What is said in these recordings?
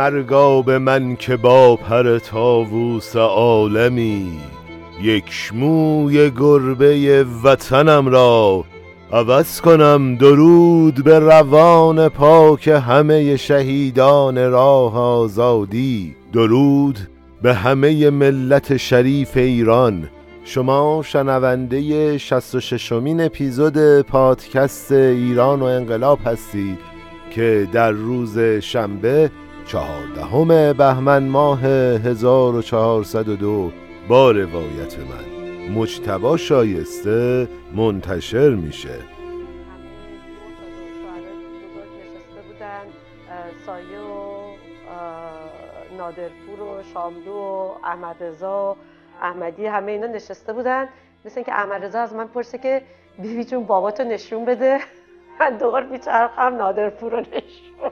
مرگاب من که با پر تاووس عالمی یک موی گربه وطنم را عوض کنم درود به روان پاک همه شهیدان راه آزادی. درود به همه ملت شریف ایران. شما شنونده 66 مین اپیزود پادکست ایران و انقلاب هستید که در روز شنبه چهاردهم بهمن ماه 1402 با روایت من. مجتبا شایسته منتشر میشه. و نادرپور و شاملو و احمد رضا احمدی همه اینا نشسته بودن. مثل اینکه احمد رضا از من پرسه که بیبی جون باباتو نشون بده. من دور میچرخم نادرپور رو نشون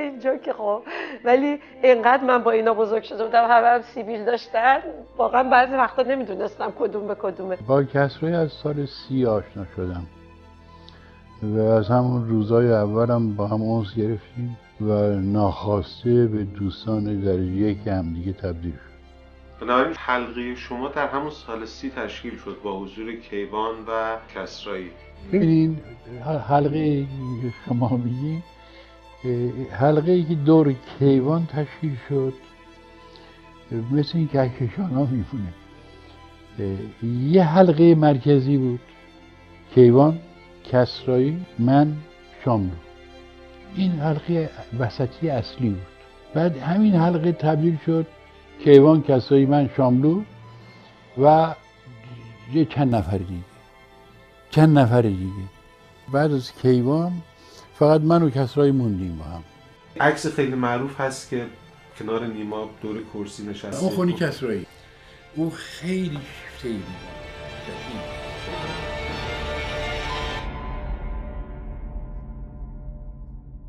اینجا که خب ولی اینقدر من با اینا بزرگ شده بودم همه هم سیبیل داشتن. واقعا بعضی وقتا نمی‌دونستم کدوم به کدومه. با کسرای از سال سی آشنا شدم. و از همون روزای اولم با هم اونس گرفتیم و ناخواسته به دوستان در یک هم دیگه تبدیل شد. بنابراین حلقه شما در همون سال سی تشکیل شد با حضور کیوان و کسرایی ببینین حلقه شما میگین حلقه ای که دور کیوان تشکیل شد مثل این کهکشان ها میفونه. یه حلقه مرکزی بود. کیوان کسرایی من شاملو. این حلقه وسطی اصلی بود. بعد همین حلقه تبدیل شد کیوان کسایی من شاملو و یه چند نفر دیگه. چند نفر دیگه. بعد از کیوان فقط من و کسرایی موندیم با هم. عکس خیلی معروف هست که کنار نیما دور کرسی نشسته. اون خونی کسرایی. اون خیلی خیلی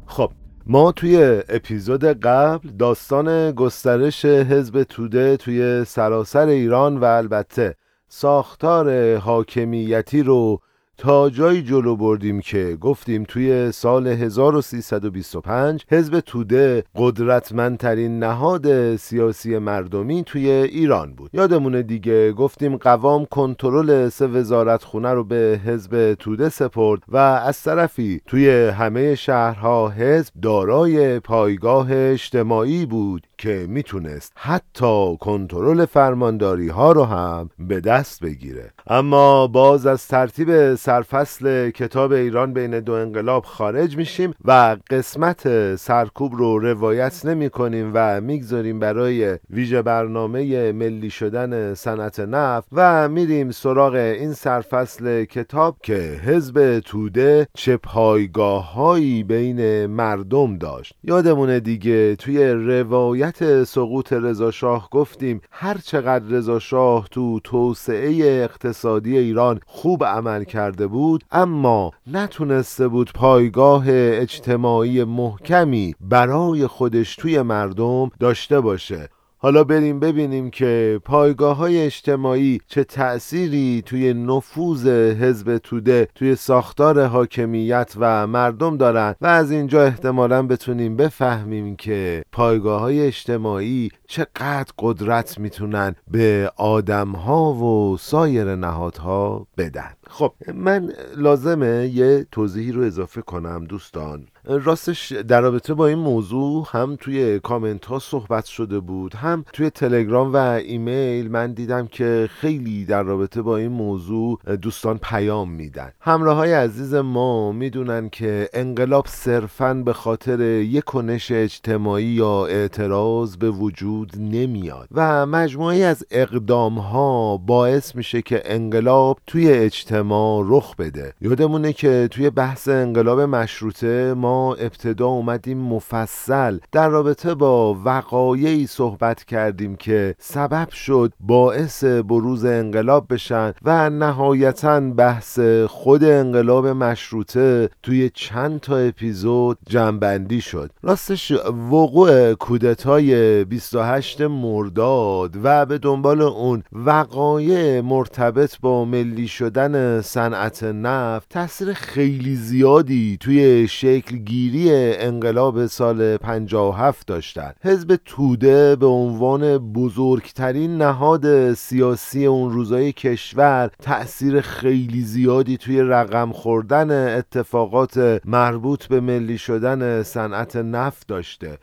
خب ما توی اپیزود قبل داستان گسترش حزب توده توی سراسر ایران و البته ساختار حاکمیتی رو تا جایی جلو بردیم که گفتیم توی سال 1325 حزب توده قدرتمندترین نهاد سیاسی مردمی توی ایران بود. یادمونه دیگه گفتیم قوام کنترل سه وزارت خونه رو به حزب توده سپرد و از طرفی توی همه شهرها حزب دارای پایگاه اجتماعی بود که می‌تونست حتی کنترل فرمانداری ها رو هم به دست بگیره. اما باز از ترتیب سرفصل کتاب ایران بین دو انقلاب خارج میشیم و قسمت سرکوب رو روایت نمی کنیم و می‌گذاریم برای ویژه برنامه ملی شدن صنعت نفت و میریم سراغ این سرفصل کتاب که حزب توده چه پایگاه هایی بین مردم داشت. یادمونه دیگه توی روایت سقوط رضا شاه گفتیم هر چقدر رضا شاه تو توسعه اقتصادی ایران خوب عمل کرده بود اما نتونسته بود پایگاه اجتماعی محکمی برای خودش توی مردم داشته باشه. حالا بریم ببینیم که پایگاه های اجتماعی چه تأثیری توی نفوذ حزب توده توی ساختار حاکمیت و مردم دارن و از اینجا احتمالا بتونیم بفهمیم که پایگاه های اجتماعی چقدر قدرت می‌تونن به آدم ها و سایر نهادها بدن. خب من لازمه یه توضیحی رو اضافه کنم دوستان. راستش در رابطه با این موضوع هم توی کامنت ها صحبت شده بود هم توی تلگرام و ایمیل من دیدم که خیلی در رابطه با این موضوع دوستان پیام میدن. همراه های عزیز ما می‌دونن که انقلاب صرفا به خاطر یک کنش اجتماعی یا اعتراض به وجود نمیاد و مجموعی از اقدام ها باعث میشه که انقلاب توی اجتماع رخ بده. یادمونه که توی بحث انقلاب مشروطه ما ابتدا اومدیم مفصل. در رابطه با وقایعی صحبت کردیم که سبب شد باعث بروز انقلاب بشن و نهایتا بحث خود انقلاب مشروطه توی چند تا اپیزود جنبندی شد. راستش وقوع کودتای 28 مرداد و به دنبال اون وقایع مرتبط با ملی شدن صنعت نفت تاثیر خیلی زیادی توی شکل درگیری انقلاب سال 57 داشتن. حزب توده به عنوان بزرگترین نهاد سیاسی اون روزای کشور تأثیر خیلی زیادی توی رقم خوردن اتفاقات مربوط به ملی شدن صنعت نفت داشته.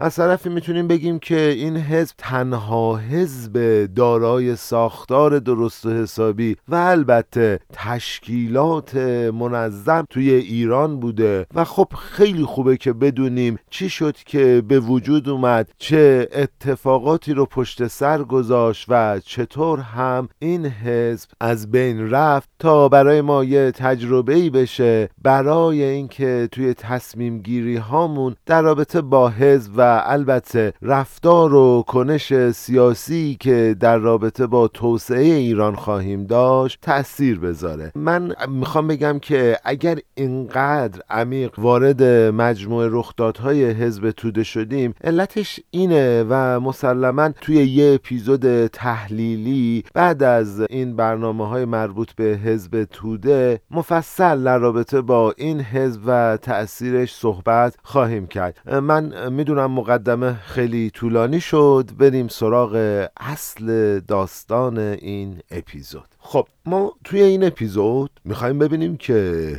از طرفی می‌تونیم بگیم که این حزب تنها حزب دارای ساختار درست و حسابی و البته تشکیلات منظم توی ایران بوده و خب خیلی خوبه که بدونیم چی شد که به وجود اومد چه اتفاقاتی رو پشت سر گذاشت و چطور هم این حزب از بین رفت تا برای ما یه تجربه ای بشه برای اینکه توی تصمیم گیری هامون در رابطه با حزب و البته رفتار و کنش سیاسی که در رابطه با توسعه ایران خواهیم داشت تأثیر بذاره. من می‌خوام بگم که اگر اینقدر عمیق وارد مجموعه رخدادهای حزب توده شدیم علتش اینه و مسلما توی یه اپیزود تحلیلی بعد از این برنامه های مربوط به حزب توده مفصل در رابطه با این حزب و تأثیرش صحبت خواهیم کرد. من می‌دونم مقدمه خیلی طولانی شد. بریم سراغ اصل داستان این اپیزود. خب ما توی این اپیزود می‌خوایم ببینیم که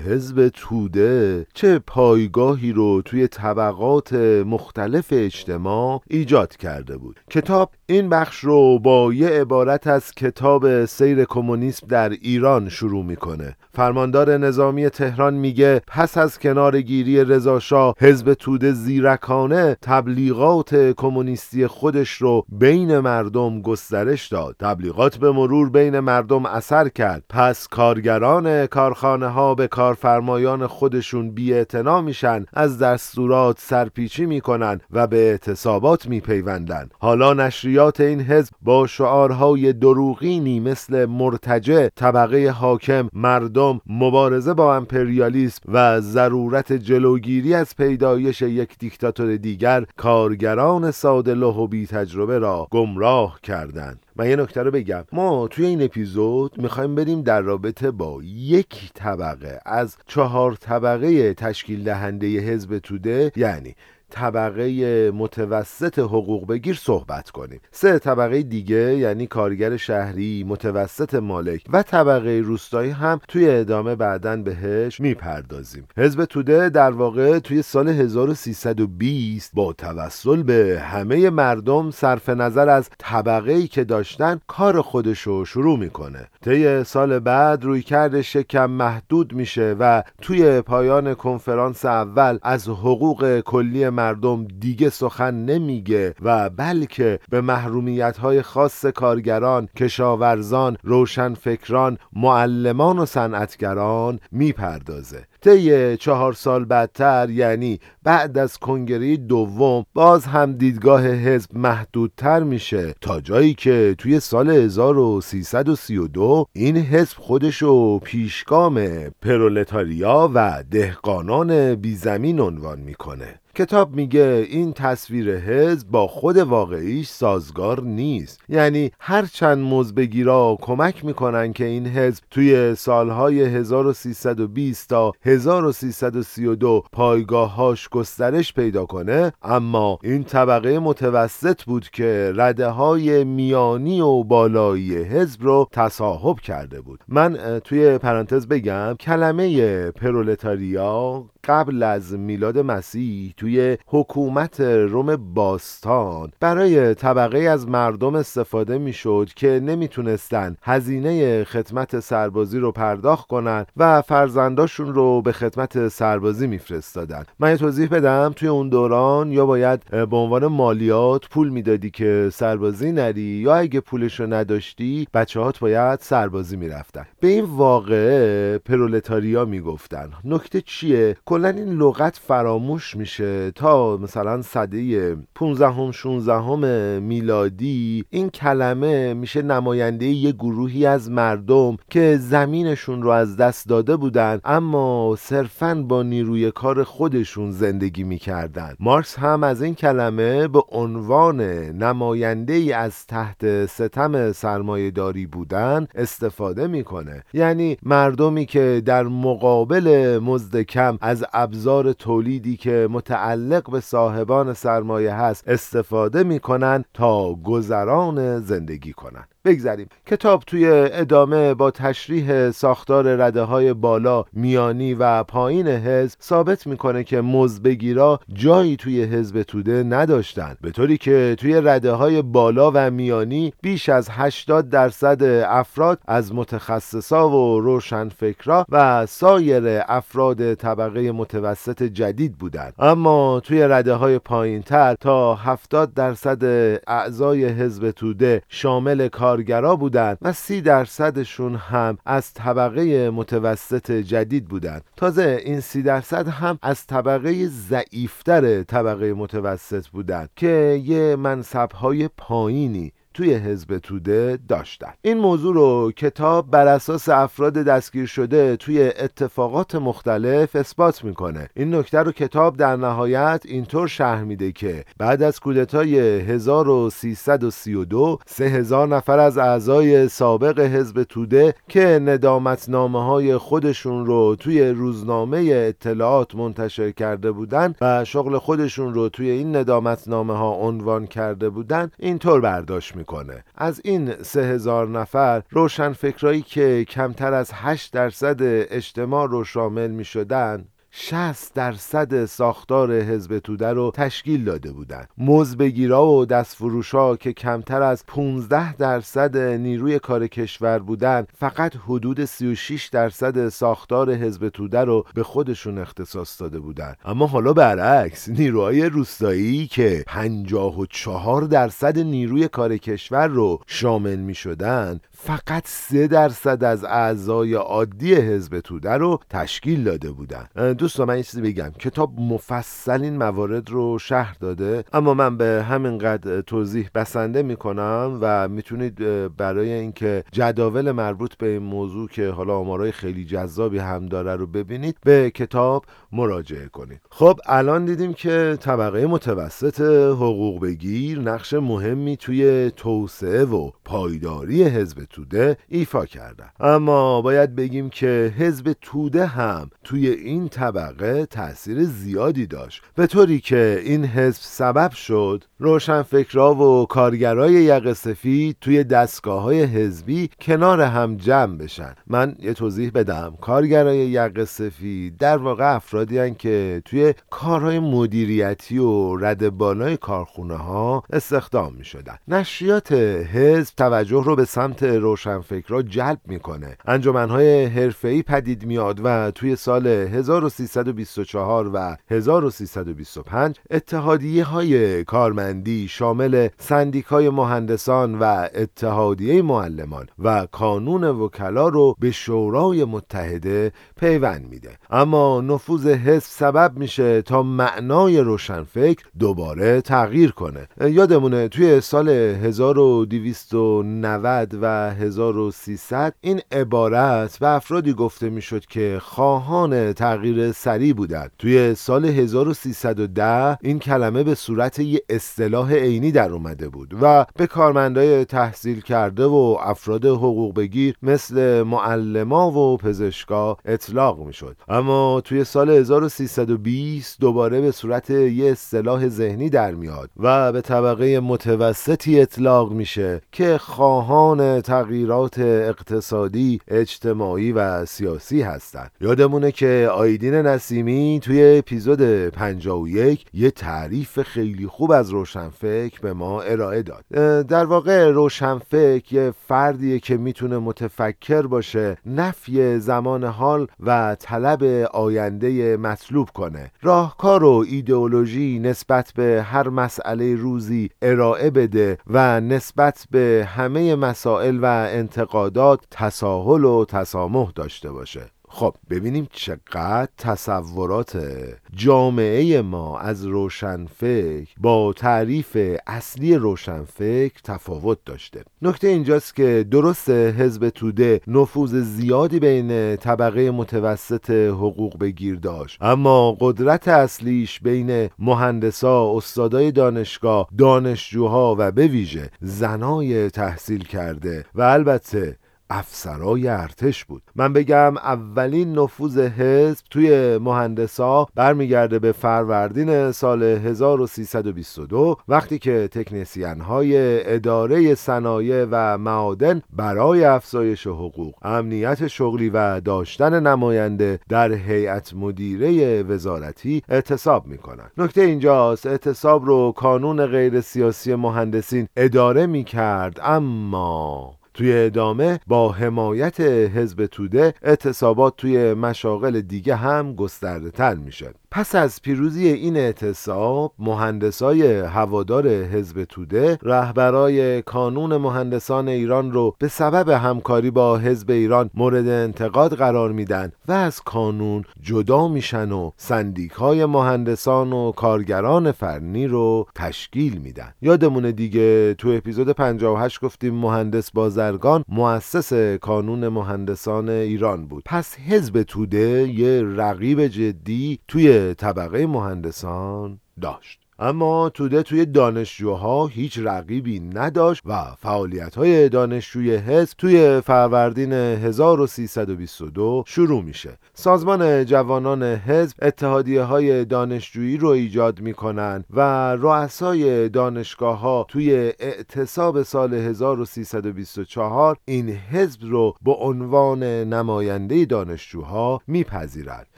حزب توده چه پایگاهی رو توی طبقات مختلف اجتماع ایجاد کرده بود. کتاب این بخش رو با یه عبارت از کتاب سیر کمونیسم در ایران شروع می‌کنه. فرماندار نظامی تهران میگه پس از کنارگیری رضاشاه حزب توده زیرکانه تبلیغات کمونیستی خودش رو بین مردم گسترش داد. تبلیغات به مرور بین مردم اثر کرد. پس کارگران کارخانه ها به کارفرمایان خودشون بی میشن از دستورات سرپیچی می‌کنن و به اعتصابات میپیوندن. حالا نشریات این حزب با شعارهای دروغینی مثل مرتجع طبقه حاکم مردم مبارزه با امپریالیسم و ضرورت جلوگیری از پیدایش یک دیکتاتور دیگر کارگران ساده و بی تجربه را گمراه کردند. من یه نکته رو بگم. ما توی این اپیزود می‌خوایم بریم در رابطه با یک طبقه از چهار طبقه تشکیل دهنده حزب توده یعنی طبقه متوسط حقوق بگیر صحبت کنیم. سه طبقه دیگه یعنی کارگر شهری متوسط مالک و طبقه روستایی هم توی ادامه بعدا بهش می‌پردازیم. حزب توده در واقع توی سال 1320 با توسل به همه مردم صرف نظر از طبقه ای که داشتن کار خودشو شروع می‌کنه. طی سال بعد روی کرد شکم محدود میشه و توی پایان کنفرانس اول از حقوق کلی مردم دیگه سخن نمیگه و بلکه به محرومیت های خاص کارگران، کشاورزان، روشنفکران، معلمان و صنعتگران می‌پردازه. طی چهار سال بعدتر یعنی بعد از کنگره دوم باز هم دیدگاه حزب محدودتر میشه. تا جایی که توی سال 1332 این حزب خودشو پیشگام پرولتاریا و دهقانان بیزمین عنوان می‌کنه. کتاب میگه این تصویر حزب با خود واقعیش سازگار نیست. یعنی هرچند مزبگیرا کمک می‌کنن که این حزب توی سالهای 1320 تا 1332 پایگاهاش گسترش پیدا کنه اما این طبقه متوسط بود که رده های میانی و بالایی حزب رو تصاحب کرده بود. من توی پرانتز بگم کلمه پرولتاریا قبل از میلاد مسیح توی حکومت روم باستان. برای طبقه از مردم استفاده می‌شد که نمی‌تونستن هزینه خدمت سربازی رو پرداخت کنن و فرزنداشون رو به خدمت سربازی میفرستادن. من توضیح بدم توی اون دوران یا باید به عنوان مالیات پول می‌دادی که سربازی نری یا اگه پولش رو نداشتی بچه هات باید سربازی می‌رفتن. به این واقعه پرولتاریا می‌گفتن. نکته چیه؟ کلا این لغت فراموش میشه. تا مثلا صده 15 هم 16 هم میلادی این کلمه میشه نماینده یه گروهی از مردم که زمینشون رو از دست داده بودن اما صرفا با نیروی کار خودشون زندگی می‌کردن. مارکس هم از این کلمه به عنوان نماینده ای از تحت ستم سرمایه داری بودن استفاده می‌کنه. یعنی مردمی که در مقابل مزد کم از ابزار تولیدی که متعلق به صاحبان سرمایه هست استفاده می‌کنن تا گذران زندگی کنن. بگذریم. کتاب توی ادامه با تشریح ساختار رده های بالا میانی و پایین حزب ثابت می‌کنه که مزبگیرا جایی توی حزب توده نداشتن. به طوری که توی رده های بالا و میانی بیش از 80 درصد افراد از متخصصا و روشنفکرا و سایر افراد طبقه متوسط جدید بودند. اما توی رده های پایین تر تا 70 درصد اعضای حزب توده شامل کار کارگرا بودند و سی درصدشون هم از طبقه متوسط جدید بودند. تازه این سی درصد هم از طبقه ضعیفتر طبقه متوسط بودند که یه منصبهای پایینی توی حزب توده داشتن. این موضوع رو کتاب بر اساس افراد دستگیر شده توی اتفاقات مختلف اثبات می‌کنه. این نکته رو کتاب در نهایت اینطور شرح میده که بعد از کودتای 1332 3000 نفر از اعضای سابق حزب توده که ندامتنامه های خودشون رو توی روزنامه اطلاعات منتشر کرده بودن و شغل خودشون رو توی این ندامتنامه ها عنوان کرده بودن اینطور برداشت می‌کنه. از این سه هزار نفر روشنفکرایی که کمتر از 8 درصد اجتماع رو شامل می شدن 60 درصد ساختار حزب توده رو تشکیل داده بودند. مزبگیرا و دستفروشا که کمتر از 15 درصد نیروی کار کشور بودند فقط حدود 36 درصد ساختار حزب توده رو به خودشون اختصاص داده بودند. اما حالا برعکس نیروهای روستایی که 54 درصد نیروی کار کشور رو شامل می شدن فقط سه درصد از اعضای عادی حزب توده رو تشکیل داده بودن. دوستان من یه چیزی بگم. کتاب مفصل این موارد رو شهر داده اما من به همینقدر توضیح بسنده می‌کنم و می‌تونید برای اینکه جداول مربوط به این موضوع که حالا آمارای خیلی جذابی هم داره رو ببینید به کتاب مراجعه کنید. خب الان دیدیم که طبقه متوسط حقوق بگیر نقش مهمی توی توسعه و پایداری حزب توده ایفا کردن اما باید بگیم که حزب توده هم توی این طبقه تاثیر زیادی داشت. به طوری که این حزب سبب شد روشنفکرا و کارگرای یق سفید توی دستگاه های حزبی کنار هم جمع بشن. من یه توضیح بدم. کارگرای یق سفید در واقع افرادی هن که توی کارهای مدیریتی و رد بالای کارخونه ها استخدام می شدن نشریات حزب توجه رو به سمت روشنفکرا جلب می‌کنه. انجمنهای حرفه‌ای پدید میاد و توی سال 1324 و 1325 اتحادیه های کارمندی شامل سندیکای مهندسان و اتحادیه معلمان و کانون وکلا رو به شورای متحده پیوند میده. اما نفوذ حزب سبب میشه تا معنای روشنفکر دوباره تغییر کنه. یادمونه توی سال 1290 و 1300 این عبارت به افرادی گفته می‌شد که خواهان تغییر سریع بودند. توی سال 1310 این کلمه به صورت یه اصطلاح عینی در اومده بود و به کارمندای تحصیل کرده و افراد حقوق بگیر مثل معلما و پزشکا اطلاق می‌شد. اما توی سال 1320 دوباره به صورت یه اصطلاح ذهنی در میاد و به طبقه متوسطی اطلاق میشه که خواهان تغییرات اقتصادی اجتماعی و سیاسی هستند. یادمونه که آیدین نسیمی توی اپیزود 51 یه تعریف خیلی خوب از روشنفکر به ما ارائه داد. در واقع روشنفکر یه فردیه که می‌تونه متفکر باشه نفی زمان حال و طلب آینده مطلوب کنه. راهکار و ایدئولوژی نسبت به هر مسئله روزی ارائه بده و نسبت به همه مسائل و انتقادات تساهل و تسامح داشته باشه. خب ببینیم چقدر تصورات جامعه ما از روشنفکر با تعریف اصلی روشنفکر تفاوت داشته. نکته اینجاست که درست حزب توده نفوذ زیادی بین طبقه متوسط حقوق بگیر داشت اما قدرت اصلیش بین مهندسا استادای دانشگاه دانشجوها و به ویژه زنای تحصیل کرده و البته افسرای ارتش بود. من بگم اولین نفوذ حزب توی مهندسا برمیگرده به فروردین سال 1322 وقتی که تکنسین های اداره صنایع و معادن برای افزایش حقوق امنیت شغلی و داشتن نماینده در هیئت مدیره وزارتی اعتصاب می‌کنن نکته اینجاست اعتصاب رو کانون غیر سیاسی مهندسین اداره می‌کرد اما توی ادامه با حمایت حزب توده اعتصابات توی مشاغل دیگه هم گسترده تر می‌شد. پس از پیروزی این اعتصاب مهندسای هوادار حزب توده رهبرای کانون مهندسان ایران رو به سبب همکاری با حزب ایران مورد انتقاد قرار میدن و از کانون جدا میشن و سندیک های مهندسان و کارگران فرنی رو تشکیل میدن. یادمونه دیگه تو اپیزود 58 گفتیم مهندس بازرگان مؤسس کانون مهندسان ایران بود. پس حزب توده یه رقیب جدی توی طبقه مهندسان داشت. اما توده توی دانشجوها هیچ رقیبی نداشت و فعالیت های دانشجوی حزب توی فروردین 1322 شروع میشه. سازمان جوانان حزب اتحادیه های دانشجویی رو ایجاد می‌کنن و رؤسای دانشگاه ها توی اعتصاب سال 1324 این حزب رو به عنوان نماینده دانشجوها میپذیرند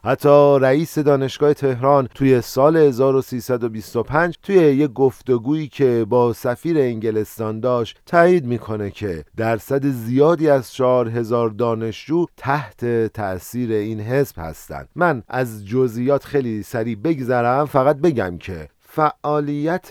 حتی رئیس دانشگاه تهران توی سال 1325 توی یک گفتگویی که با سفیر انگلستان داشت تایید می‌کنه که درصد زیادی از چهار هزار دانشجو تحت تأثیر این حزب هستند من از جزئیات خیلی سریع بگذرم فقط بگم که فعالیت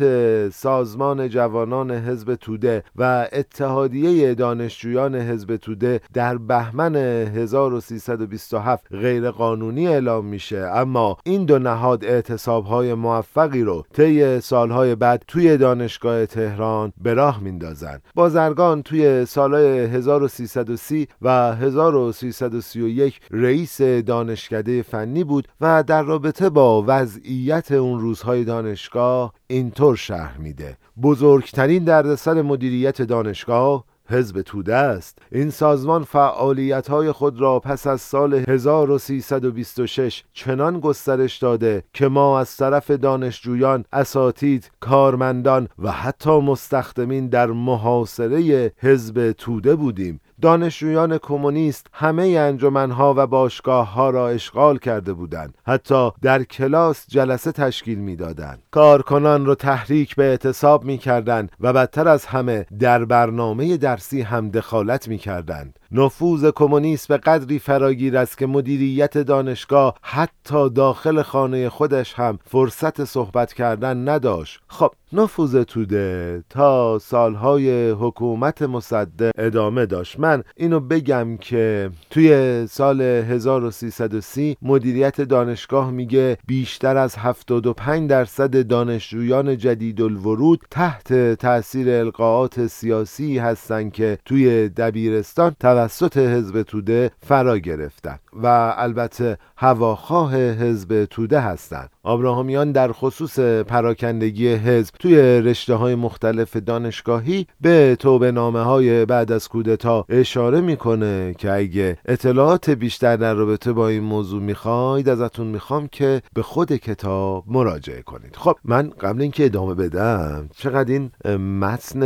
سازمان جوانان حزب توده و اتحادیه دانشجویان حزب توده در بهمن 1327 غیر قانونی اعلام میشه. اما این دو نهاد اعتصاب های موفقی رو طی سالهای بعد توی دانشگاه تهران به راه میندازن. بازرگان توی سالهای 1330 و 1331 رئیس دانشکده فنی بود و در رابطه با وضعیت اون روزهای دانشگاه دانشگاه اینطور شهر میده. بزرگترین دردسر مدیریت دانشگاه حزب توده است. این سازمان فعالیت های خود را پس از سال 1326 چنان گسترش داده که ما از طرف دانشجویان اساتید کارمندان و حتی مستخدمین در محاصره حزب توده بودیم. دانشجویان کمونیست همه انجمنها و باشگاه ها را اشغال کرده بودند. حتی در کلاس جلسه تشکیل می‌دادند. کارکنان را تحریک به اعتصاب می‌کردند و بدتر از همه در برنامه درسی هم دخالت می‌کردند. نفوذ کمونیست به قدری فراگیر است که مدیریت دانشگاه حتی داخل خانه خودش هم فرصت صحبت کردن نداشت. خب نفوذ توده تا سالهای حکومت مصدق ادامه داشت. من اینو بگم که توی سال 1330 مدیریت دانشگاه میگه بیشتر از 75 درصد دانشجویان جدید الورود تحت تاثیر القاعات سیاسی هستند که توی دبیرستان توسط حزب توده فرا گرفتن. و البته هواخواه حزب توده هستند. آبراهامیان در خصوص پراکندگی حزب توی رشته های مختلف دانشگاهی به توبه نامه های بعد از کودتا اشاره می‌کنه که اگه اطلاعات بیشتر در رابطه با این موضوع می‌خواید ازتون می‌خوام که به خود کتاب مراجعه کنید. خب من قبل اینکه ادامه بدم چقدر این متن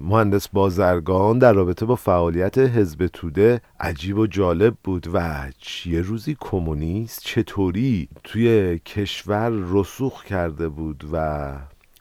مهندس بازرگان در رابطه با فعالیت حزب توده عجیب و جالب بود و یه روزی کمونیست چطوری توی کشور رسوخ کرده بود و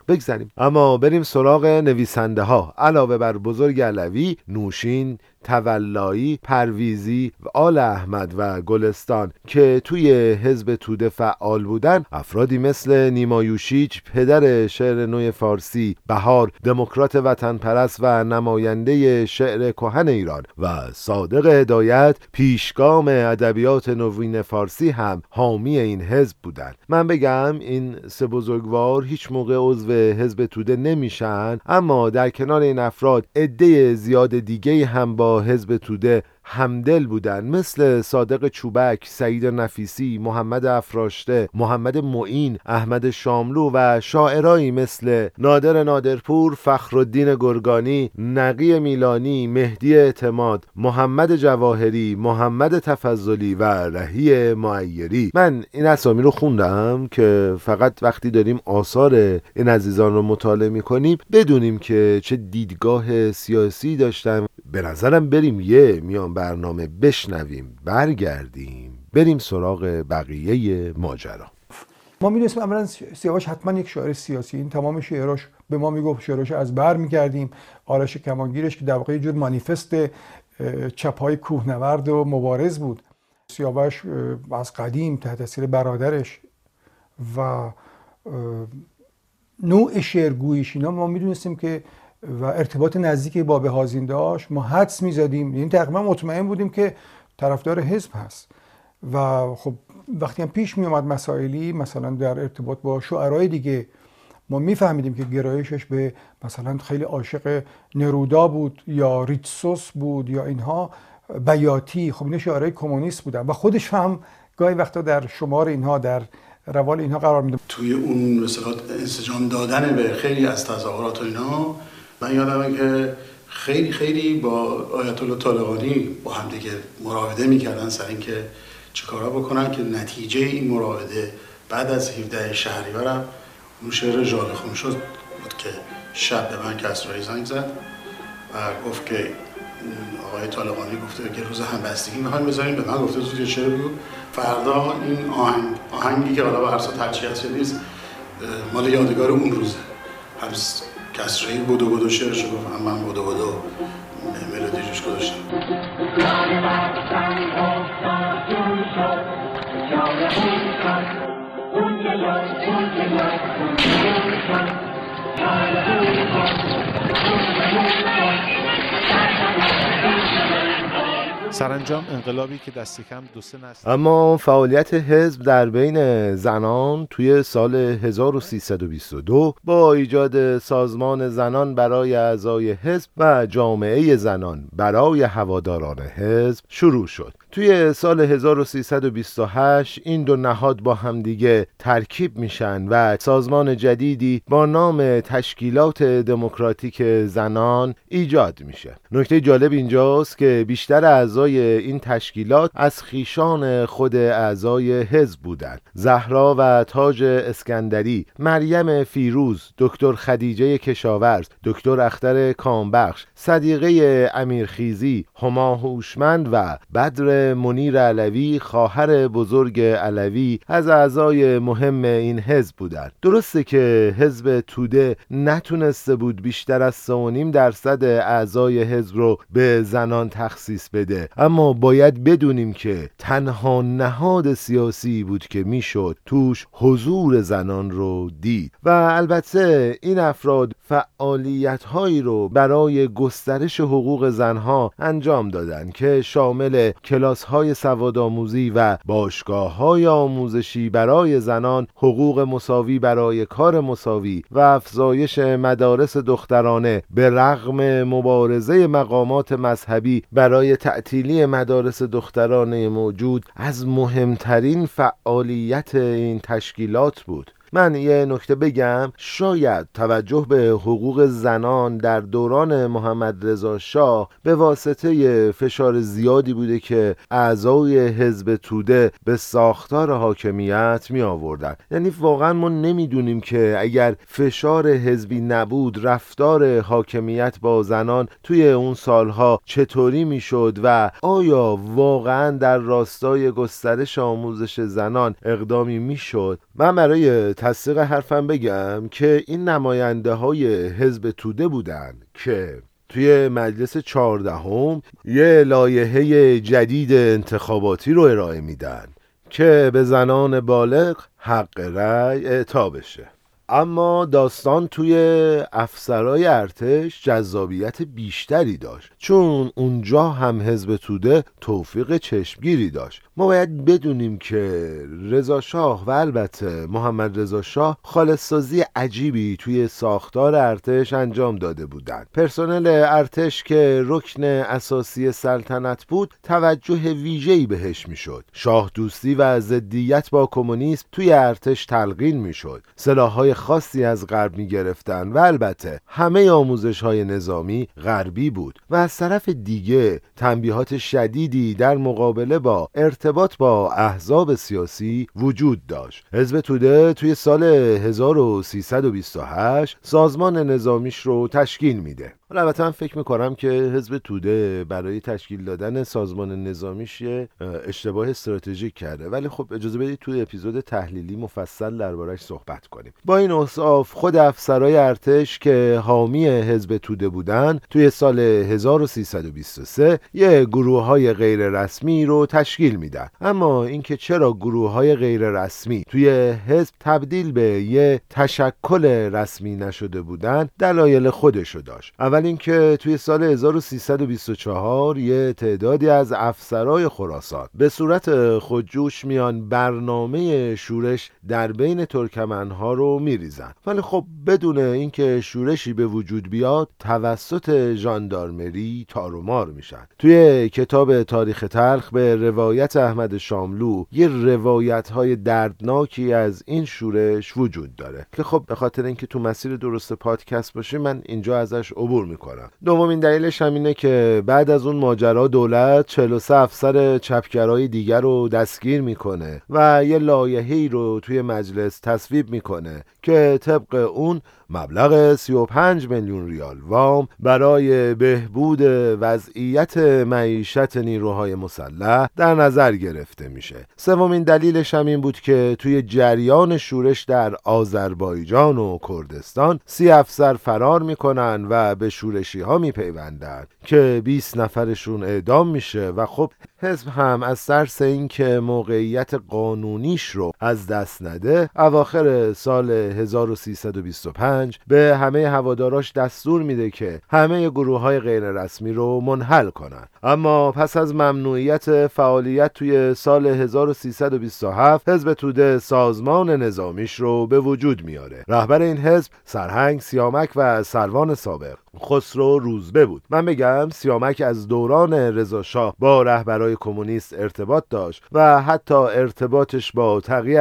بگذاریم اما بریم سراغ نویسنده ها علاوه بر بزرگ علوی نوشین تولایی پرویزی و آل احمد و گلستان که توی حزب توده فعال بودن افرادی مثل نیمایوشیچ پدر شعر نوی فارسی بهار دموکرات وطن پرست و نماینده شعر کهن ایران و صادق هدایت پیشگام ادبیات نوین فارسی هم حامی این حزب بودند من بگم این سه بزرگوار هیچ موقع عضو حزب توده نمیشن اما در کنار این افراد عده زیاد دیگه هم با حزب توده همدل بودن. مثل صادق چوبک، سعید نفیسی، محمد افراشته، محمد معین، احمد شاملو و شاعرایی مثل نادر نادرپور، فخرالدین گرگانی، نقی میلانی، مهدی اعتماد، محمد جواهری، محمد تفضلی و رهی معیری. من این اسامی رو خوندم که فقط وقتی داریم آثار این عزیزان رو مطالعه می‌کنیم بدونیم که چه دیدگاه سیاسی داشتن به نظرم بریم یه میان برنامه بشنویم برگردیم بریم سراغ بقیه ماجرا. ما می‌دونستیم اولا سیاوش حتما یک شاعر سیاسی این تمام شعراش به ما می‌گفت شعراش از بر می‌کردیم. آرش کمانگیرش که در واقع جور مانیفست چپای کوهنورد و مبارز بود. سیاوش از قدیم تحت تاثیر برادرش و نوع شعرگویش اینا ما می‌دونستیم که و ارتباط نزدیکی با بهازین داشت ما حدس می‌زدیم. یعنی تقریبا مطمئن بودیم که طرفدار حزب هست. و خب وقتی هم پیش می اومد مسائلی مثلا در ارتباط با شعرهای دیگه ما میفهمیدیم که گرایشش به مثلا خیلی عاشق نرودا بود یا ریتسوس بود یا اینها بیاتی. خب این شعرهای کمونیست بودن. و خودش هم گاهی وقتا در شمار اینها در روال اینها قرار میده توی اون مثلا انسجام دادن به خیلی از تظاهرات و اینا من یادمه که خیلی خیلی با آیت الله طالقانی با هم دیگه مراوده می‌کردن سر اینکه چیکارا بکنن که نتیجه این مراوده بعد از 17 شهریورم اون شعر جال خون شد بود که شب به من کسرایی زنگ زد و گفت که آقای طالقانی گفته که روز همبستگی می‌خوایم بذاریم. به من گفته تو که شعر بود فردا این آهنگ آهنگی که حالا به هر صورت نیست مال یادگار اون روزه. کسرایی بودو بودو شعرشو گفت. من بودو بودو ملودی جوش گذاشتم. سرانجام انقلابی که دست کم دو سه نسل. اما فعالیت حزب در بین زنان توی سال 1322 با ایجاد سازمان زنان برای اعضای حزب و جامعه زنان برای هواداران حزب شروع شد. توی سال 1328 این دو نهاد با همدیگه ترکیب میشن و سازمان جدیدی با نام تشکیلات دموکراتیک زنان ایجاد میشه. نکته جالب اینجاست که بیشتر اعضای این تشکیلات از خیشان خود اعضای حزب بودند زهرا و تاج اسکندری مریم فیروز دکتر خدیجه کشاورز دکتر اختر کامبخش صدیقه امیرخیزی هما هوشمند و بدر منیر علوی خواهر بزرگ علوی از اعضای مهم این حزب بودند. درسته که حزب توده نتونسته بود بیشتر از 3.5 درصد اعضای حزب رو به زنان تخصیص بده. اما باید بدونیم که تنها نهاد سیاسی بود که می‌شد توش حضور زنان رو دید. و البته این افراد فعالیت هایی رو برای گسترش حقوق زنها انجام دادند که شامل کلاس های سوادآموزی و باشگاه های آموزشی برای زنان حقوق مساوی برای کار مساوی و افزایش مدارس دخترانه به رغم مبارزه مقامات مذهبی برای تعطیلی مدارس دخترانه موجود از مهمترین فعالیت این تشکیلات بود. من یه نکته بگم. شاید توجه به حقوق زنان در دوران محمد رضا شاه به واسطه فشار زیادی بوده که اعضای حزب توده به ساختار حاکمیت می آوردن. یعنی واقعا ما نمی‌دونیم که اگر فشار حزبی نبود رفتار حاکمیت با زنان توی اون سالها چطوری می‌شد و آیا واقعا در راستای گسترش آموزش زنان اقدامی می‌شد؟ من برای تصدیق حرفم بگم که این نماینده های حزب توده بودند که توی مجلس چهاردهم یه لایحه جدید انتخاباتی رو ارائه میدن که به زنان بالغ حق رأی اعطا بشه. اما داستان توی افسرای ارتش جذابیت بیشتری داشت. چون اونجا هم حزب توده توفیق چشمگیری داشت. ما باید بدونیم که رضا شاه و البته محمد رضا شاه خالصسازی عجیبی توی ساختار ارتش انجام داده بودند. پرسنل ارتش که رکن اساسی سلطنت بود توجه ویژه‌ای بهش می‌شد. شاه دوستی و ضدیت با کمونیسم توی ارتش تلقین می‌شد. سلاحهای خاصی از غرب می گرفتن و البته همه آموزش های نظامی غربی بود و از طرف دیگه تنبیهات شدیدی در مقابله با ارتباط با احزاب سیاسی وجود داشت. حزب توده توی سال 1328 سازمان نظامیش رو تشکیل میده. البته من فکر می‌کنم که حزب توده برای تشکیل دادن سازمان نظامیش یه اشتباه استراتژیک کرده. ولی خب اجازه بدید توی اپیزود تحلیلی مفصل دربارش صحبت کنیم. با این اوصاف خود افسرای ارتش که حامی حزب توده بودن توی سال 1323 یه گروه های غیر رسمی رو تشکیل میدن. اما اینکه چرا گروه های غیر رسمی توی حزب تبدیل به یه تشکل رسمی نشده بودن دلایل خودشو داشت. اول اینکه توی سال 1324 یه تعدادی از افسرای خراسان به صورت خودجوش میان برنامه شورش در بین ترکمنها رو میریزن. ولی خب بدون اینکه شورشی به وجود بیاد توسط ژاندارمری تارومار میشن. توی کتاب تاریخ تلخ به روایت احمد شاملو یه روایت های دردناکی از این شورش وجود داره. که خب به خاطر اینکه تو مسیر درست پادکست باشه من اینجا ازش عبور می‌کنم. دومین دلیلش هم اینه که بعد از اون ماجرا دولت 43 افسر چپگرای دیگر رو دستگیر می‌کنه و یه لایحه‌ای رو توی مجلس تصویب می‌کنه. که طبق اون مبلغ 35 میلیون ریال وام برای بهبود وضعیت معیشت نیروهای مسلح در نظر گرفته میشه. سومین دلیلش هم این بود که توی جریان شورش در آذربایجان و کردستان سی افسر فرار می‌کنن و به شورشی ها میپیوندن که 20 نفرشون اعدام میشه و خب حزب هم از ترس اینکه موقعیت قانونیش رو از دست نده اواخر سال 1325 به همه هواداراش دستور میده که همه گروه های غیر رسمی رو منحل کنن. اما پس از ممنوعیت فعالیت توی سال 1327 حزب توده سازمان نظامیش رو به وجود میاره. رهبر این حزب سرهنگ سیامک و سروان سابق. خسرو روزبه بود. من بگم سیامک از دوران رضا با رهبرای کمونیست ارتباط داشت و حتی ارتباطش با تقی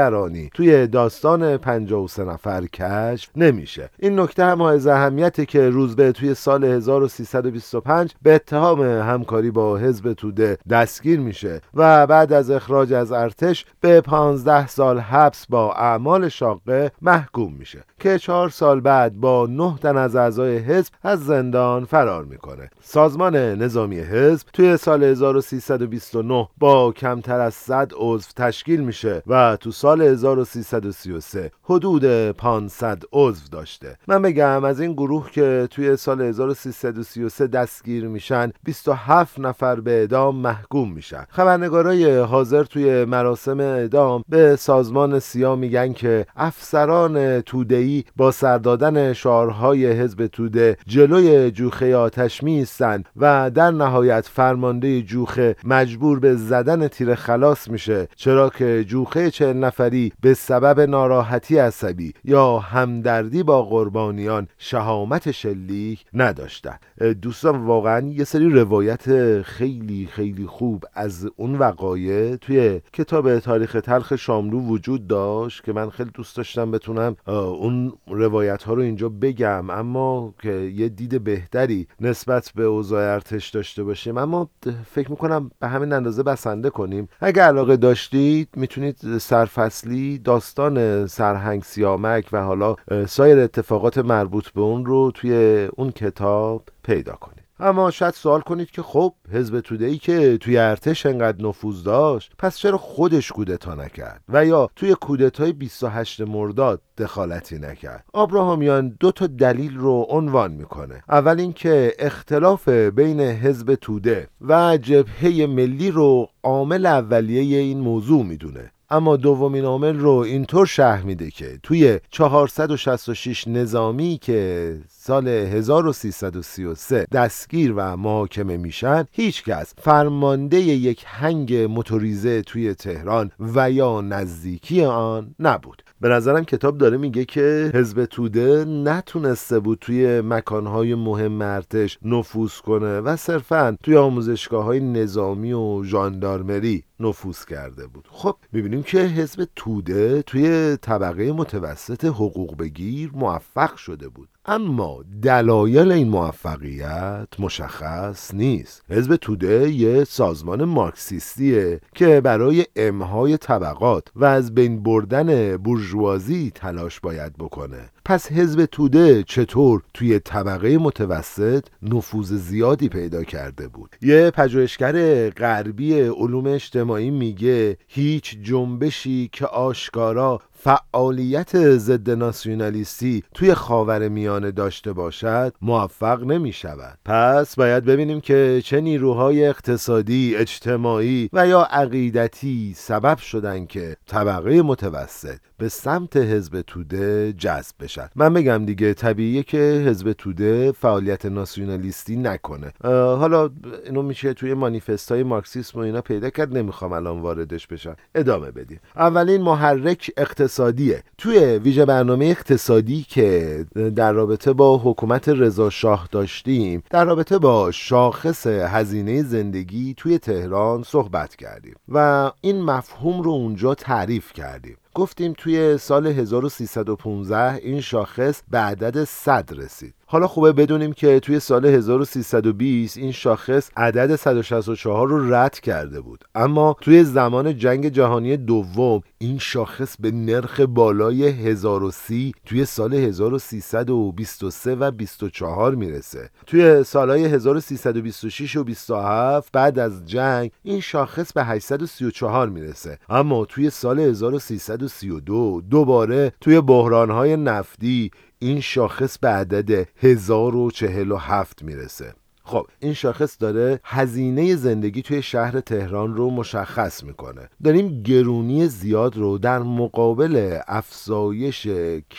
توی داستان 53 نفر کشف نمیشه. این نکته هم از اهمیتی که روزبه توی سال 1325 به اتهام همکاری با حزب توده دستگیر میشه و بعد از اخراج از ارتش به 15 سال حبس با اعمال شاقه محکوم میشه. که چهار سال بعد با نه تن از اعضای حزب از زندان فرار می‌کنه. سازمان نظامی حزب توی سال 1329 با کمتر از 100 عضو تشکیل میشه و تو سال 1333 حدود 500 عضو داشته. من بگم از این گروه که توی سال 1333 دستگیر میشن 27 نفر به اعدام محکوم میشن. خبرنگارای حاضر توی مراسم اعدام به سازمان سیا میگن که افسران با سردادن شعارهای حزب توده جلوی جوخه آتش میستن و در نهایت فرمانده جوخه مجبور به زدن تیر خلاص میشه چرا که جوخه چهل نفری به سبب ناراحتی عصبی یا همدردی با قربانیان شهامت شلیک نداشتن دوستان واقعا یه سری روایت خیلی خیلی خوب از اون وقایع توی کتاب تاریخ تلخ شاملو وجود داشت که من خیلی دوست داشتم بتونم اون روایت ها رو اینجا بگم اما که یه دید بهتری نسبت به اوضاع ارتش داشته باشیم. اما فکر می‌کنم به همین اندازه بسنده کنیم. اگر علاقه داشتید می‌تونید سرفصلی داستان سرهنگ سیامک و حالا سایر اتفاقات مربوط به اون رو توی اون کتاب پیدا کنید. اما شاید سوال کنید که خب حزب توده ای که توی ارتش انقدر نفوذ داشت پس چرا خودش کودتا نکرد؟ و یا توی کودتای 28 مرداد دخالتی نکرد؟ آبراهامیان دو تا دلیل رو عنوان می‌کنه. اول اینکه اختلاف بین حزب توده و جبهه ملی رو عامل اولیه این موضوع می‌دونه. اما دومین عامل رو اینطور شهر میده که توی 466 نظامی که سال 1333 دستگیر و محاکمه میشن هیچکس فرمانده یک هنگ موتوریزه توی تهران و یا نزدیکی آن نبود. به نظرم کتاب داره میگه که حزب توده نتونسته بود توی مکانهای مهم ارتش نفوذ کنه و صرفا توی آموزشگاه های نظامی و ژاندارمری نفوذ کرده بود. خب می‌بینیم که حزب توده توی طبقه متوسط حقوق بگیر موفق شده بود. اما دلایل این موفقیت مشخص نیست. حزب توده یه سازمان مارکسیستیه که برای امهای طبقات و از بین بردن بورژوازی تلاش باید بکنه. پس حزب توده چطور توی طبقه متوسط نفوذ زیادی پیدا کرده بود؟ یه پژوهشگر غربی علوم اجتماعی میگه هیچ جنبشی که آشکارا فعالیت ضد ناسیونالیستی توی خاور میانه داشته باشد موفق نمی شود پس باید ببینیم که چه نیروهای اقتصادی، اجتماعی و یا عقیدتی سبب شدن که طبقه متوسط به سمت حزب توده جذب بشن. من بگم دیگه طبیعیه که حزب توده فعالیت ناسیونالیستی نکنه. حالا اینو میشه توی مانیفست های مارکسیسم و اینا پیدا کرد نمی‌خوام الان واردش بشم. ادامه بدیم. اولین محرک اقتصادیه. توی ویژه برنامه اقتصادی که در رابطه با حکومت رضا شاه داشتیم در رابطه با شاخص هزینه زندگی توی تهران صحبت کردیم و این مفهوم رو اونجا تعریف کردیم. گفتیم توی سال 1315 این شاخص به عدد 100 رسید. حالا خوبه بدونیم که توی سال 1320 این شاخص عدد 164 رو رد کرده بود. اما توی زمان جنگ جهانی دوم این شاخص به نرخ بالای 1030 توی سال 1323 و 24 می‌رسه. توی سالهای 1326 و 27 بعد از جنگ این شاخص به 834 می‌رسه. اما توی سال 1332 دوباره توی بحرانهای نفتی این شاخص به عدد 1047 می‌رسه. خب این شاخص داره هزینه زندگی توی شهر تهران رو مشخص می‌کنه. داریم گرونی زیاد رو در مقابل افزایش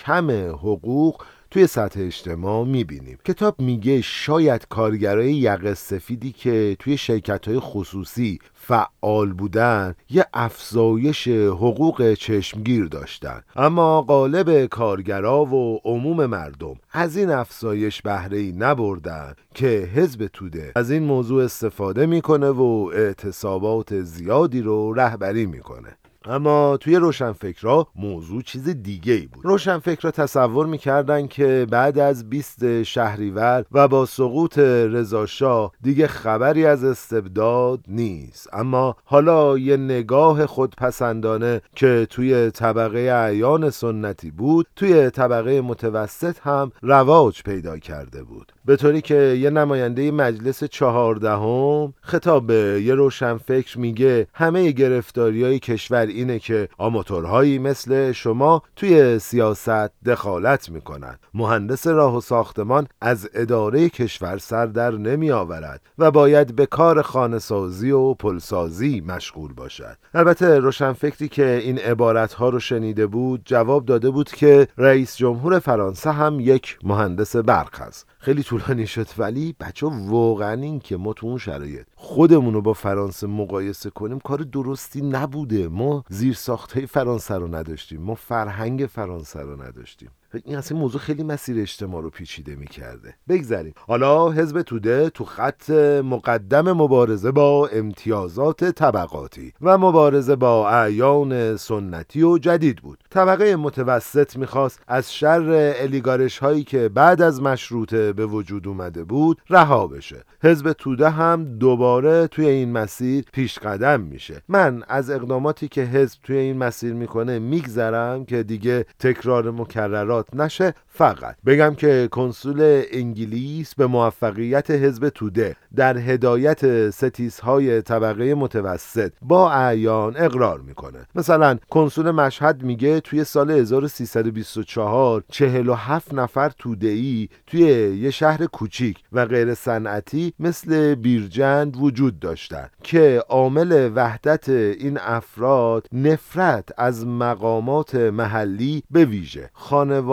کم حقوق توی سطح اجتماع می‌بینیم. کتاب میگه شاید کارگرای یقه سفیدی که توی شرکت های خصوصی فعال بودن یه افزایش حقوق چشمگیر داشتن. اما قالب کارگرا و عموم مردم از این افزایش بهره ای نبردن که حزب توده از این موضوع استفاده می‌کنه و اعتصابات زیادی رو رهبری می‌کنه. اما توی روشنفکرها موضوع چیز دیگه ای بود. روشنفکرها تصور می‌کردن که بعد از 20 شهریور و با سقوط رضاشاه دیگه خبری از استبداد نیست. اما حالا یه نگاه خودپسندانه که توی طبقه اعیان سنتی بود توی طبقه متوسط هم رواج پیدا کرده بود. به طوری که یه نماینده مجلس چهاردهم خطاب به یه روشنفکر میگه همه گرفتاری های کشور اینه که آماتورهایی مثل شما توی سیاست دخالت می‌کنن. مهندس راه و ساختمان از اداره کشور سر در نمی آورد و باید به کار خانهسازی و پلسازی مشغول باشد. البته روشنفکری که این عبارت ها رو شنیده بود جواب داده بود که رئیس جمهور فرانسه هم یک مهندس برق است خیلی طولانی شد ولی بچه واقعا این که ما تو اون شرایط خودمون رو با فرانسه مقایسه کنیم کار درستی نبوده. ما زیر ساخت فرانسه رو نداشتیم ما فرهنگ فرانسه رو نداشتیم. این اصلا موضوع خیلی مسیر اجتماع رو پیچیده می‌کرده. بگذریم. حالا حزب توده تو خط مقدم مبارزه با امتیازات طبقاتی و مبارزه با اعیان سنتی و جدید بود. طبقه متوسط می‌خواست از شر الیگارش هایی که بعد از مشروطه به وجود اومده بود رها بشه. حزب توده هم دوباره توی این مسیر پیش قدم میشه. من از اقداماتی که حزب توی این مسیر می‌کنه میگذرم که دیگه تکرار مکررات نشه فقط. بگم که کنسول انگلیس به موفقیت حزب توده در هدایت ستیزهای طبقه متوسط با اعیان اقرار می‌کنه. مثلا کنسول مشهد میگه توی سال 1324 47 نفر توده‌ای توی یه شهر کوچیک و غیر صنعتی مثل بیرجند وجود داشتن که عامل وحدت این افراد نفرت از مقامات محلی به ویژه. خانواده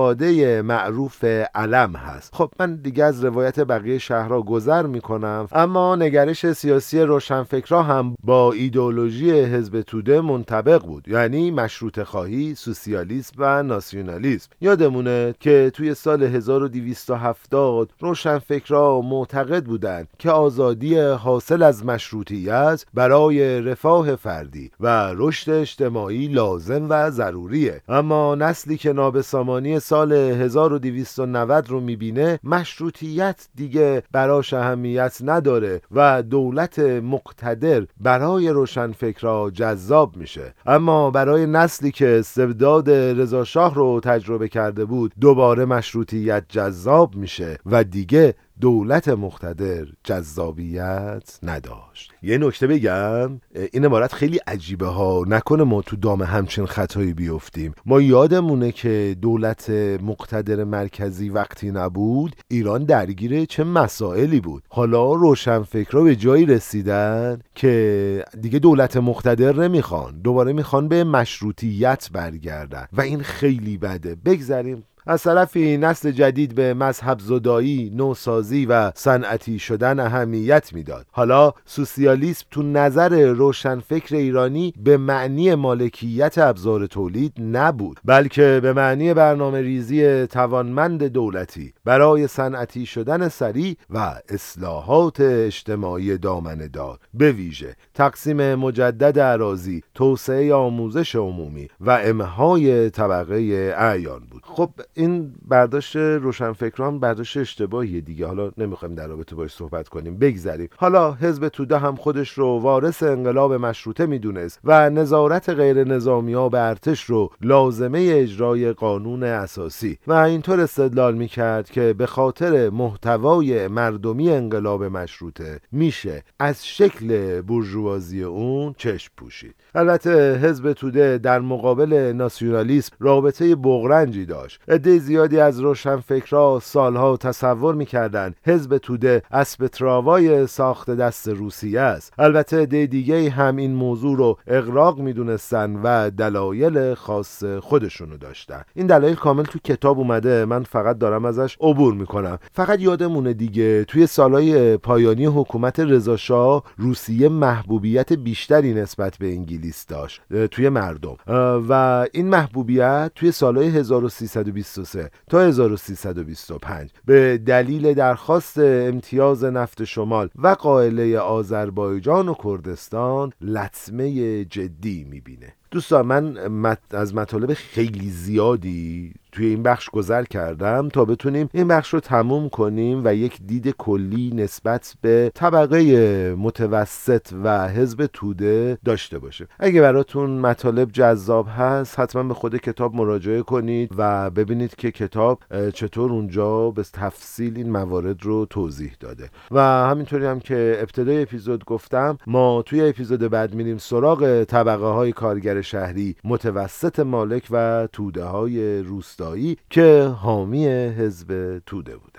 معروف علم هست. خب من دیگه از روایت بقیه شهرها گذر می‌کنم اما نگرش سیاسی روشنفکرها هم با ایدئولوژی حزب توده منطبق بود. یعنی مشروط خواهی سوسیالیسم و ناسیونالیسم. یادمونه که توی سال 1270 روشنفکرها معتقد بودند که آزادی حاصل از مشروطیت برای رفاه فردی و رشد اجتماعی لازم و ضروریه. اما نسلی که نابسامانی سال 1290 رو می‌بینه مشروطیت دیگه براش اهمیت نداره و دولت مقتدر برای روشنفکرها جذاب میشه. اما برای نسلی که استبداد رضاشاه رو تجربه کرده بود دوباره مشروطیت جذاب میشه و دیگه دولت مقتدر جذابیت نداشت. یه نکته بگم این عبارت خیلی عجیبه ها. نکنه ما تو دام همچین خطایی بیفتیم. ما یادمونه که دولت مقتدر مرکزی وقتی نبود ایران درگیر چه مسائلی بود. حالا روشنفکرا به جایی رسیدن که دیگه دولت مقتدر نمی‌خوان. دوباره می‌خوان به مشروطیت برگردن. و این خیلی بده. بگذریم از طرفی نسل جدید به مذهب زدایی، نوسازی و صنعتی شدن اهمیت می‌داد. حالا سوسیالیسم تو نظر روشنفکر ایرانی به معنی مالکیت ابزار تولید نبود، بلکه به معنی برنامه ریزی توانمند دولتی برای صنعتی شدن سریع و اصلاحات اجتماعی دامنه دار به ویژه تقسیم مجدد اراضی، توسعه آموزش عمومی و امهای طبقه اعیان بود. خب این برداشت روشنفکران برداشت اشتباهیه دیگه. حالا نمی‌خوایم در رابطه باش صحبت کنیم. بگذریم. حالا حزب توده هم خودش رو وارث انقلاب مشروطه می‌دونست و نظارت غیر نظامی ها به ارتش رو لازمه اجرای قانون اساسی. و اینطور استدلال می‌کرد که به خاطر محتوای مردمی انقلاب مشروطه میشه از شکل برجوازی اون چشم پوشید. البته حزب توده در مقابل ناسیونالیسم رابطه بغرنجی داشت. عده زیادی از روشنفکرها سالها تصور می‌کردند حزب توده اسب تراوای ساخت دست روسیه است. البته عده دیگه هم این موضوع رو اغراق می‌دونستن و دلایل خاص خودشونو داشتن. این دلایل کامل تو کتاب اومده. من فقط دارم ازش عبور می‌کنم. فقط یادمونه دیگه توی سالهای پایانی حکومت رضاشاه روسیه محبوبیت بیشتری نسبت به انگلیس داشت توی مردم. و این محبوبیت توی سالهای 1323 تا 1325 به دلیل درخواست امتیاز نفت شمال و قائله آذربایجان و کردستان لطمه جدی می‌بینه. دوستان من از مطالب خیلی زیادی توی این بخش گذر کردم تا بتونیم این بخش رو تموم کنیم و یک دید کلی نسبت به طبقه متوسط و حزب توده داشته باشه اگه براتون مطالب جذاب هست حتما به خود کتاب مراجعه کنید و ببینید که کتاب چطور اونجا به تفصیل این موارد رو توضیح داده. و همینطوری هم که ابتدای اپیزود گفتم ما توی اپیزود بعد میریم سراغ طبقه های کارگر شهری متوسط مالک و توده های روستایی که حامی حزب توده بودن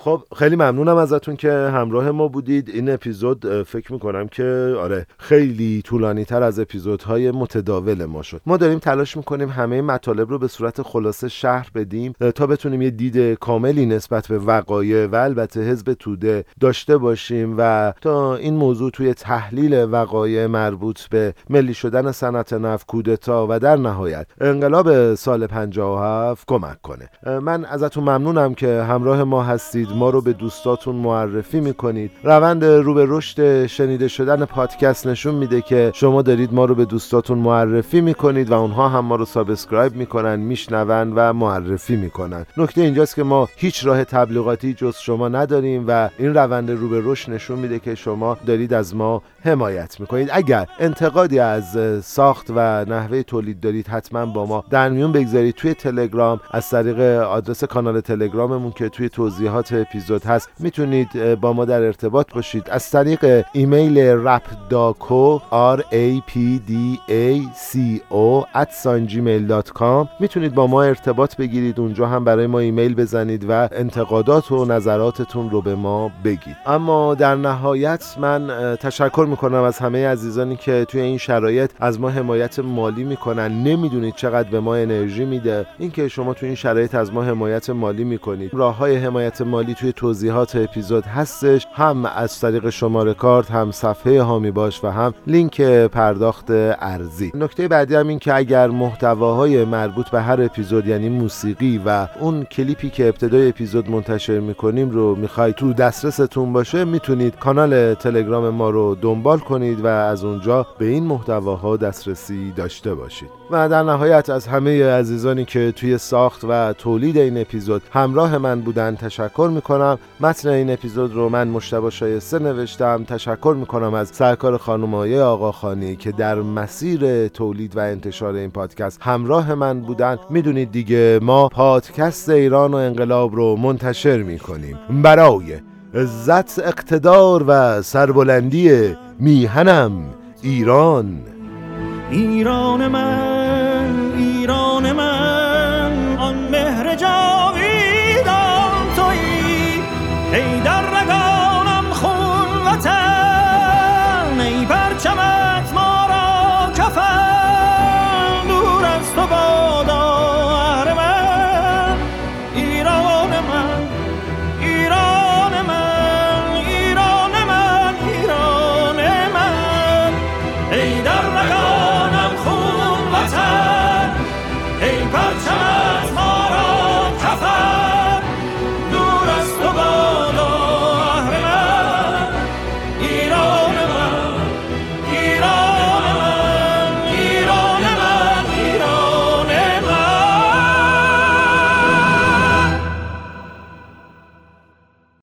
خب خیلی ممنونم ازتون که همراه ما بودید. این اپیزود فکر می‌کنم که آره خیلی طولانی تر از اپیزودهای متداول ما شد. ما داریم تلاش می‌کنیم همه مطالب رو به صورت خلاصه شهر بدیم تا بتونیم یه دید کاملی نسبت به وقایع و البته حزب توده داشته باشیم و تا این موضوع توی تحلیل وقایع مربوط به ملی شدن صنعت نفت کودتا و در نهایت انقلاب سال 57 کمک کنه. من ازتون ممنونم که همراه ما هستید. می‌کنید ما رو به دوستاتون معرفی می‌کنید. روند رو به رشد شنیده شدن پادکست نشون میده که شما دارید ما رو به دوستاتون معرفی می‌کنید و اونها هم ما رو subscribe می‌کنن میشنون و معرفی می‌کنن. نکته اینجاست که ما هیچ راه تبلیغاتی جز شما نداریم و این روند رو به رشد نشون میده که شما دارید از ما حمایت می‌کنید. اگر انتقادی از ساخت و نحوه تولید دارید حتما با ما در میون بگذارید. توی تلگرام از طریق آدرس کانال تلگراممون که توی توضیحات اپیزود هست. می‌تونید با ما در ارتباط باشید. از طریق ایمیل رپ داکو r a p d a c o gmail.com می‌تونید با ما ارتباط بگیرید. اونجا هم برای ما ایمیل بزنید و انتقادات و نظراتتون رو به ما بگید. اما در نهایت من تشکر می‌کنم از همه عزیزانی که توی این شرایط از ما حمایت مالی می‌کنن. نمی‌دونید چقدر به ما انرژی میده. اینکه شما توی این شرایط از ما حمایت مالی می‌کنید. راه های حمایت مالی توی توضیحات اپیزود هستش هم از طریق شماره کارت هم صفحه هامی باش و هم لینک پرداخت ارزی. نکته بعدی هم این که اگر محتواهای مربوط به هر اپیزود یعنی موسیقی و اون کلیپی که ابتدای اپیزود منتشر می‌کنیم رو می‌خواید تو دسترستون باشه می‌تونید کانال تلگرام ما رو دنبال کنید و از اونجا به این محتواها دسترسی داشته باشید. و در نهایت از همه عزیزانی که توی ساخت و تولید این اپیزود همراه من بودن تشکر می‌کنم. متن این اپیزود رو من مشتبه شایسته نوشتم. تشکر می‌کنم از سرکار خانم آقا آقاخانی که در مسیر تولید و انتشار این پادکست همراه من بودن. می‌دونید دیگه ما پادکست ایران و انقلاب رو منتشر می‌کنیم. برای عزت اقتدار و سربلندی میهنم ایران. ایران من